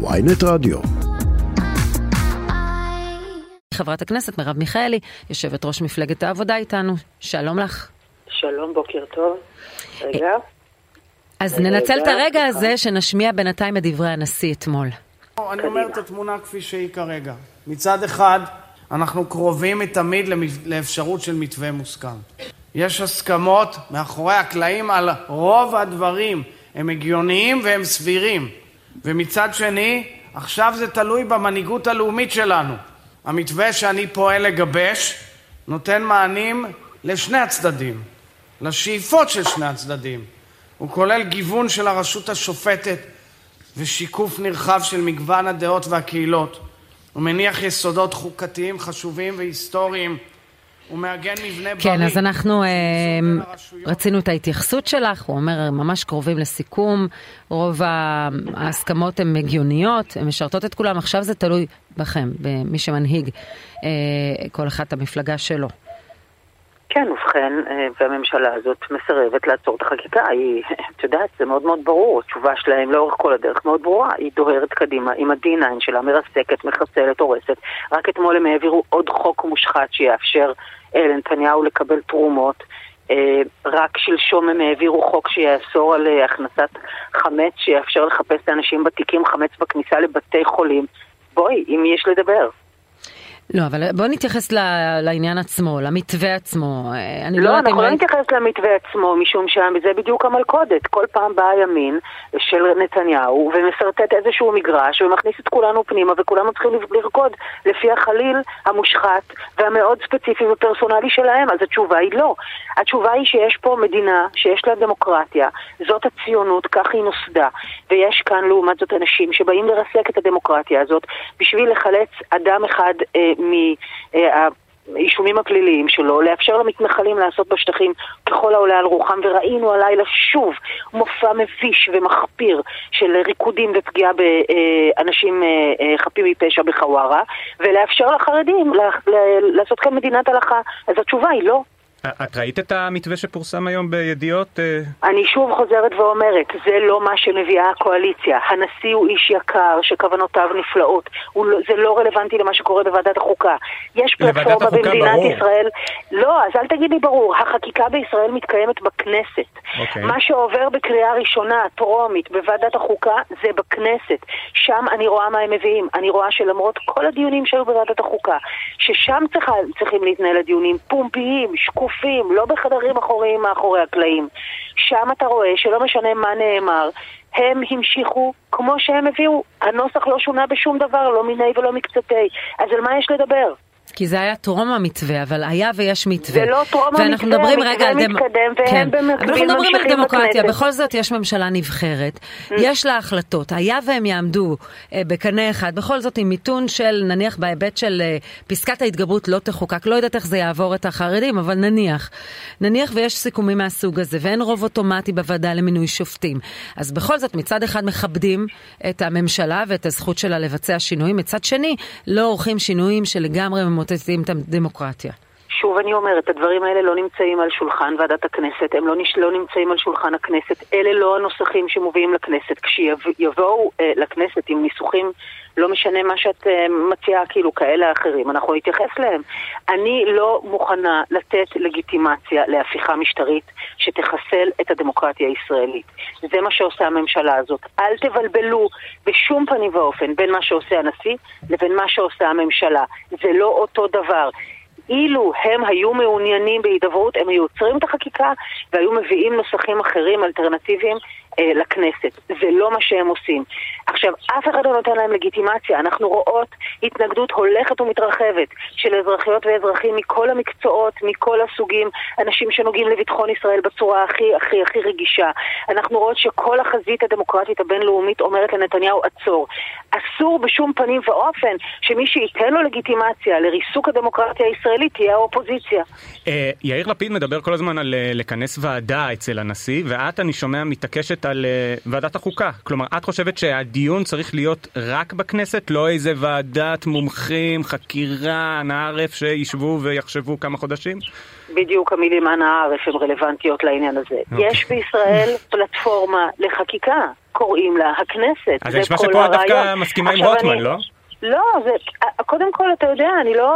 ויינט רדיו. חברת הכנסת מרב מיכאלי, יושבת ראש מפלגת העבודה איתנו, שלום לך. שלום, בוקר טוב. רגע. אז ננצל את הרגע הזה שנשמיע בינתיים את דברי הנשיא אתמול. אני אומר את התמונה כפי שהיא כרגע. מצד אחד, אנחנו קרובים מתמיד לאפשרות של מתווה מוסכם. יש הסכמות מאחורי הקלעים על רוב הדברים. הם הגיוניים והם סבירים. ומצד שני, עכשיו זה תלוי במנהיגות הלאומית שלנו. המתווה שאני פועל לגבש נותן מענים לשני הצדדים, לשאיפות של שני הצדדים. הוא כולל גיוון של הרשות השופטת ושיקוף נרחב של מגוון הדעות והקהילות. הוא מניח יסודות חוקתיים חשובים והיסטוריים. הוא מעגן מבנה בריא. כן, אז אנחנו אה, רצינו את ההתייחסות שלך, הוא אומר ממש קרובים לסיכום, רוב ההסכמות הן הגיוניות, הן משרתות את כולם, עכשיו זה תלוי בכם, במי שמנהיג אה, כל אחת המפלגה שלו. כן, ובכן, אה, והממשלה הזאת מסרבת לעצור את החקיקה. היא, את יודעת, זה מאוד מאוד ברור, התשובה שלהם לאורך כל הדרך מאוד ברורה. היא דוהרת קדימה עם ה-D9 שלה, מרסקת, מחסלת, הורסת. רק אתמול הם העבירו עוד חוק מושחת שיאפשר אה, לנתניהו לקבל תרומות. אה, רק שלשום הם העבירו חוק שיאסור על הכנסת חמץ, שיאפשר לחפש לאנשים בתיקים חמץ בכניסה לבתי חולים. בואי, אם יש לדבר. לא, אבל בוא נתייחס לעניין עצמו, למתווה עצמו. אה, אני לא, לא אנחנו לא נתייחס למתווה עצמו, משום שזה בדיוק המלכודת. כל פעם בא הימין של נתניהו ומסרטט איזשהו מגרש ומכניס את כולנו פנימה וכולנו צריכים לרקוד לפי החליל המושחת והמאוד ספציפי ופרסונלי שלהם. אז התשובה היא לא. התשובה היא שיש פה מדינה שיש לה דמוקרטיה, זאת הציונות, כך היא נוסדה. ויש כאן לעומת זאת אנשים שבאים לרסק את הדמוקרטיה הזאת בשביל לחלץ אדם אחד אה, מהאישומים הפליליים שלו, לאפשר למתנחלים לעשות בשטחים ככל העולה על רוחם, וראינו הלילה שוב מופע מביש ומחפיר של ריקודים ופגיעה באנשים אה, אה, חפים מפשע בחווארה, ולאפשר לחרדים לעשות כאן מדינת הלכה. אז התשובה היא לא. את ראית את המתווה שפורסם היום בידיעות? אה? אני שוב חוזרת ואומרת, זה לא מה שמביאה הקואליציה. הנשיא הוא איש יקר שכוונותיו נפלאות. לא, זה לא רלוונטי למה שקורה בוועדת החוקה. יש פלטפורמה במדינת ברור. ישראל... לא, אז אל תגיד לי ברור. החקיקה בישראל מתקיימת בכנסת. Okay. אוקיי. מה שעובר בקריאה ראשונה, טרומית, בוועדת החוקה, זה בכנסת. שם אני רואה מה הם מביאים. אני רואה שלמרות כל הדיונים שהיו בוועדת החוקה, ששם צריכה, צריכים להתנהל הדיונים פומביים, שקופים, שקופים, לא בחדרים אחוריים מאחורי הקלעים. שם אתה רואה שלא משנה מה נאמר, הם המשיכו כמו שהם הביאו. הנוסח לא שונה בשום דבר, לא מיני ולא מקצתי. אז על מה יש לדבר? כי זה היה טרום המתווה, אבל היה ויש מתווה. זה לא טרום המתווה, המתווה מתקדם, והם כן. במקביל אנחנו מדברים על דמוקרטיה, בכל זאת יש ממשלה נבחרת, mm. יש לה החלטות, היה והם יעמדו אה, בקנה אחד, בכל זאת עם מיתון של, נניח בהיבט של אה, פסקת ההתגברות לא תחוקק, לא יודעת איך זה יעבור את החרדים, אבל נניח, נניח ויש סיכומים מהסוג הזה, ואין רוב אוטומטי בוועדה למינוי שופטים, אז בכל זאת מצד אחד מכבדים את הממשלה ואת הזכות שלה לבצע שינויים, מצד שני לא עורכים שינויים שלגמרי ממוטטים את הדמוקרטיה. שוב אני אומרת, הדברים האלה לא נמצאים על שולחן ועדת הכנסת, הם לא, נש... לא נמצאים על שולחן הכנסת, אלה לא הנוסחים שמובאים לכנסת. כשיבואו אה, לכנסת עם ניסוחים, לא משנה מה שאת אה, מציעה, כאילו כאלה אחרים, אנחנו נתייחס להם. אני לא מוכנה לתת לגיטימציה להפיכה משטרית שתחסל את הדמוקרטיה הישראלית. זה מה שעושה הממשלה הזאת. אל תבלבלו בשום פנים ואופן בין מה שעושה הנשיא לבין מה שעושה הממשלה. זה לא אותו דבר. אילו הם היו מעוניינים בהידברות, הם היו עוצרים את החקיקה והיו מביאים נוסחים אחרים, אלטרנטיביים, לכנסת. זה לא מה שהם עושים. עכשיו, אף אחד לא נותן להם לגיטימציה. אנחנו רואות התנגדות הולכת ומתרחבת של אזרחיות ואזרחים מכל המקצועות, מכל הסוגים, אנשים שנוגעים לביטחון ישראל בצורה הכי הכי הכי רגישה. אנחנו רואות שכל החזית הדמוקרטית הבינלאומית אומרת לנתניהו עצור. אסור בשום פנים ואופן שמי שייתן לו לגיטימציה לריסוק הדמוקרטיה הישראלית תהיה האופוזיציה. אה, יאיר לפיד מדבר כל הזמן על אה, לכנס ועדה אצל הנשיא, ואת, אני שומע, מתעקשת על ועדת החוקה. כלומר, את חושבת שה... הדיון צריך להיות רק בכנסת, לא איזה ועדת מומחים, חקירה, אנא ערף שישבו ויחשבו כמה חודשים? בדיוק המילים אנא ערף הן רלוונטיות לעניין הזה. Okay. אוקיי. יש בישראל פלטפורמה לחקיקה, קוראים לה הכנסת. אז נשמע שפה את דווקא מסכימה עם רוטמן, אני... לא? לא, זה, קודם כל, אתה יודע, אני לא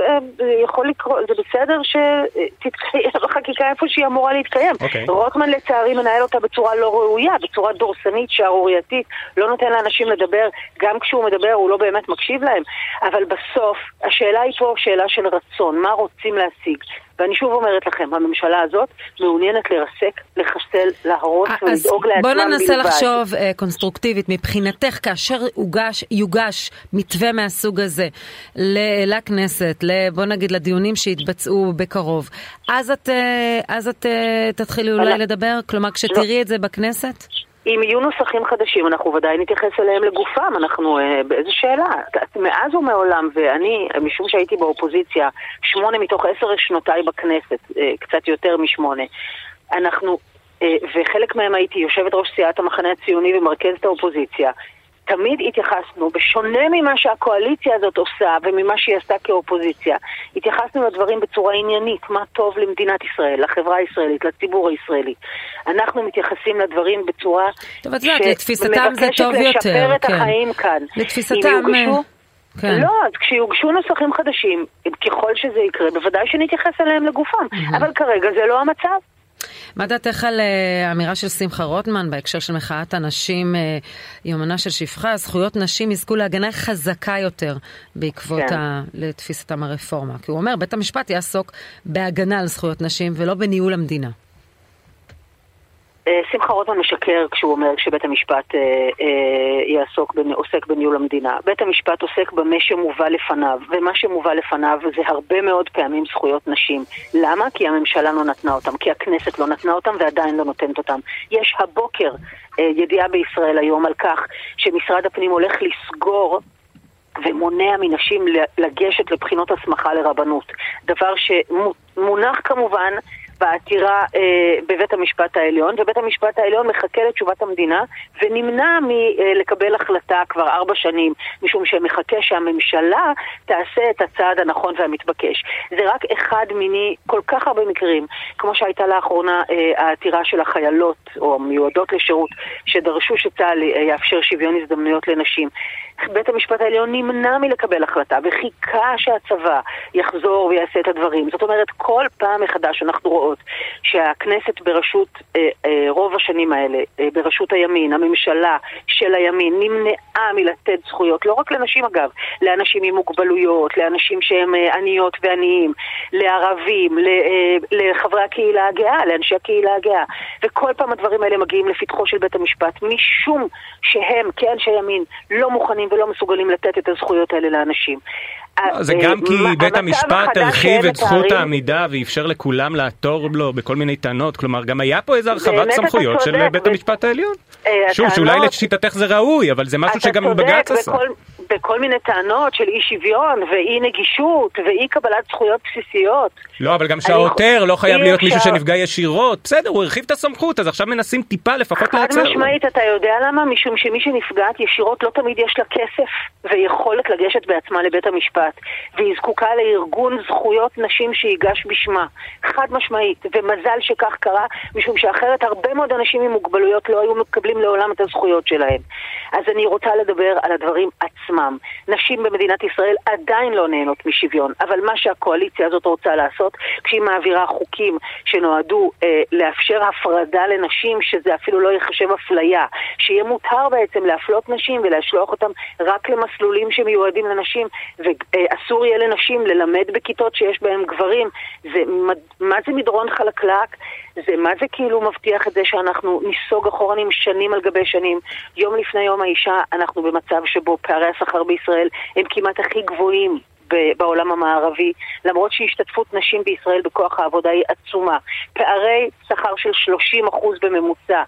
אה, יכול לקרוא, זה בסדר שתתקיים החקיקה איפה שהיא אמורה להתקיים. Okay. אוקיי. רוטמן לצערי מנהל אותה בצורה לא ראויה, בצורה דורסנית, שערורייתית, לא נותן לאנשים לדבר, גם כשהוא מדבר הוא לא באמת מקשיב להם. אבל בסוף, השאלה היא פה שאלה של רצון, מה רוצים להשיג. ואני שוב אומרת לכם, הממשלה הזאת מעוניינת לרסק, לחסל, להרוס ולדאוג לעצמם בלבד. בוא ננסה לחשוב uh, קונסטרוקטיבית, מבחינתך, כאשר הוגש, יוגש מתווה מהסוג הזה לכנסת, בוא נגיד לדיונים שיתבצעו בקרוב, אז את, uh, אז את uh, תתחילי אולי לדבר? כלומר, כשתראי לא. את זה בכנסת? אם יהיו נוסחים חדשים, אנחנו ודאי נתייחס אליהם לגופם, אנחנו, אה, באיזה שאלה? מאז ומעולם, ואני, משום שהייתי באופוזיציה, שמונה מתוך עשר שנותיי בכנסת, אה, קצת יותר משמונה, אנחנו, אה, וחלק מהם הייתי יושבת ראש סיעת המחנה הציוני ומרכזת האופוזיציה, תמיד התייחסנו, בשונה ממה שהקואליציה הזאת עושה וממה שהיא עשתה כאופוזיציה, התייחסנו לדברים בצורה עניינית, מה טוב למדינת ישראל, לחברה הישראלית, לציבור הישראלי. אנחנו מתייחסים לדברים בצורה שמבקשת לשפר את כן. החיים כאן. לתפיסתם... כן. לא, אז כשיוגשו נוסחים חדשים, ככל שזה יקרה, בוודאי שנתייחס אליהם לגופם. Mm-hmm. אבל כרגע זה לא המצב. מה דעתך על אה, אמירה של שמחה רוטמן בהקשר של מחאת הנשים, אה, יומנה של שפחה, זכויות נשים יזכו להגנה חזקה יותר בעקבות, כן. ה, לתפיסתם הרפורמה? כי הוא אומר, בית המשפט יעסוק בהגנה על זכויות נשים ולא בניהול המדינה. אה, שמחה רוטמן משקר כשהוא אומר שבית המשפט אה, אה, יעסוק, עוסק בניהול המדינה. בית המשפט עוסק במה שמובא לפניו, ומה שמובא לפניו זה הרבה מאוד פעמים זכויות נשים. למה? כי הממשלה לא נתנה אותם, כי הכנסת לא נתנה אותם ועדיין לא נותנת אותם. יש הבוקר ידיעה בישראל היום על כך שמשרד הפנים הולך לסגור ומונע מנשים לגשת לבחינות הסמכה לרבנות. דבר שמונח כמובן בעתירה אה, בבית המשפט העליון, ובית המשפט העליון מחכה לתשובת המדינה ונמנע מלקבל החלטה כבר ארבע שנים, משום שמחכה שהממשלה תעשה את הצעד הנכון והמתבקש. זה רק אחד מיני כל כך הרבה מקרים, כמו שהייתה לאחרונה אה, העתירה של החיילות, או המיועדות לשירות, שדרשו שצה"ל אה, יאפשר שוויון הזדמנויות לנשים. בית המשפט העליון נמנע מלקבל החלטה וחיכה שהצבא יחזור ויעשה את הדברים. זאת אומרת, כל פעם מחדש אנחנו רואות שהכנסת בראשות, אה, אה, רוב השנים האלה, אה, בראשות הימין, הממשלה של הימין, נמנעה מלתת זכויות, לא רק לנשים אגב, לאנשים עם מוגבלויות, לאנשים שהם אה, עניות ועניים, לערבים, אה, לחברי הקהילה הגאה, לאנשי הקהילה הגאה. וכל פעם הדברים האלה מגיעים לפתחו של בית המשפט, משום שהם, כאנשי ימין, לא מוכנים מוכנים ולא מסוגלים לתת את הזכויות האלה לאנשים. לא, זה גם כי בית המשפט הרחיב את זכות העמידה ואפשר לכולם לעתור לו בכל מיני טענות, כלומר גם היה פה איזה הרחבת סמכויות של בית המשפט העליון. אה, שוב, שאולי לשיטתך זה ראוי, אבל זה משהו שגם בג"ץ עשה. בכל מיני טענות של אי שוויון ואי נגישות ואי קבלת זכויות בסיסיות. לא, אבל גם שהעותר לא חייב להיות מישהו שנפגע ישירות. בסדר, הוא הרחיב את הסמכות, אז עכשיו מנסים טיפה לפחות לעצר. חד משמעית, אתה יודע למה? משום שמי שנפגעת ישירות לא תמיד יש לה כסף ויכולת לגשת בעצמה לבית המשפט, והיא זקוקה לארגון זכויות נשים שיגש בשמה. חד משמעית, ומזל שכך קרה, משום שאחרת הרבה מאוד אנשים עם מוגבלויות לא היו מקבלים לעולם את הזכויות שלהם. אז אני רוצה לדבר על הדברים עצמם. נשים במדינת ישראל עדיין לא נהנות משוויון, אבל מה שהקואליציה הזאת רוצה לעשות, כשהיא מעבירה חוקים שנועדו אה, לאפשר הפרדה לנשים, שזה אפילו לא ייחשב אפליה, שיהיה מותר בעצם להפלות נשים ולשלוח אותם רק למסלולים שמיועדים לנשים, ואסור יהיה לנשים ללמד בכיתות שיש בהן גברים. זה, מה זה מדרון חלקלק? זה מה זה כאילו מבטיח את זה שאנחנו ניסוג אחורנים שנים על גבי שנים. יום לפני יום האישה אנחנו במצב שבו פערי השכר בישראל הם כמעט הכי גבוהים בעולם המערבי, למרות שהשתתפות נשים בישראל בכוח העבודה היא עצומה. פערי שכר של 30% בממוצע.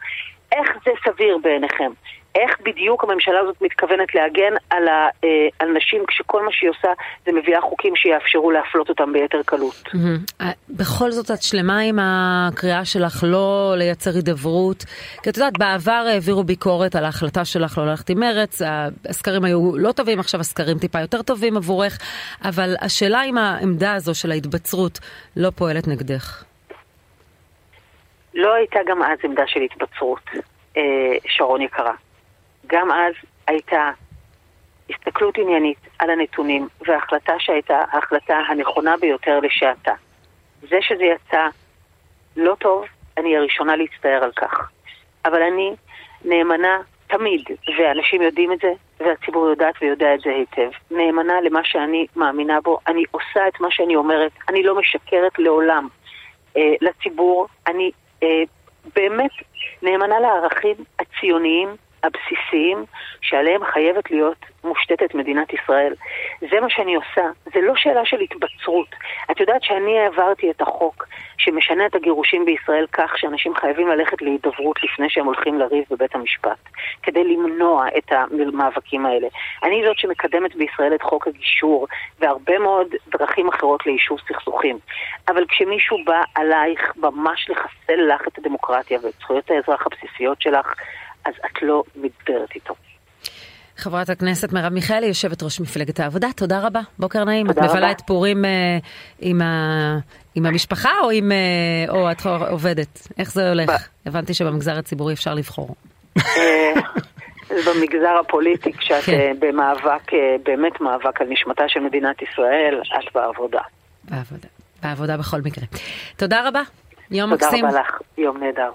איך זה סביר בעיניכם? איך בדיוק הממשלה הזאת מתכוונת להגן על, ה, אה, על נשים כשכל מה שהיא עושה זה מביאה חוקים שיאפשרו להפלות אותם ביתר קלות. Mm-hmm. בכל זאת את שלמה עם הקריאה שלך לא לייצר הידברות? כי את יודעת, בעבר העבירו ביקורת על ההחלטה שלך לא ללכת עם מרץ, הסקרים היו לא טובים, עכשיו הסקרים טיפה יותר טובים עבורך, אבל השאלה אם העמדה הזו של ההתבצרות לא פועלת נגדך. לא הייתה גם אז עמדה של התבצרות, אה, שרון יקרה. גם אז הייתה הסתכלות עניינית על הנתונים והחלטה שהייתה ההחלטה הנכונה ביותר לשעתה. זה שזה יצא לא טוב, אני הראשונה להצטער על כך. אבל אני נאמנה תמיד, ואנשים יודעים את זה, והציבור יודעת ויודע את זה היטב. נאמנה למה שאני מאמינה בו, אני עושה את מה שאני אומרת, אני לא משקרת לעולם אה, לציבור, אני אה, באמת נאמנה לערכים הציוניים הבסיסיים שעליהם חייבת להיות מושתתת מדינת ישראל. זה מה שאני עושה, זה לא שאלה של התבצרות. את יודעת שאני העברתי את החוק שמשנה את הגירושים בישראל כך שאנשים חייבים ללכת להידברות לפני שהם הולכים לריב בבית המשפט, כדי למנוע את המאבקים האלה. אני זאת שמקדמת בישראל את חוק הגישור והרבה מאוד דרכים אחרות ליישוב סכסוכים. אבל כשמישהו בא עלייך ממש לחסל לך את הדמוקרטיה ואת זכויות האזרח הבסיסיות שלך, אז את לא מדברת איתו. חברת הכנסת מרב מיכאלי, יושבת ראש מפלגת העבודה, תודה רבה, בוקר נעים. את מבלה את פורים אה, עם, ה... עם המשפחה או, עם, אה, או את עובדת? איך זה הולך? ב... הבנתי שבמגזר הציבורי אפשר לבחור. אה, במגזר הפוליטי, כשאת כן. אה, במאבק, אה, באמת מאבק על נשמתה של מדינת ישראל, את בעבודה. בעבודה, בעבודה בכל מקרה. תודה רבה, יום תודה מקסים. תודה רבה לך, יום נהדר.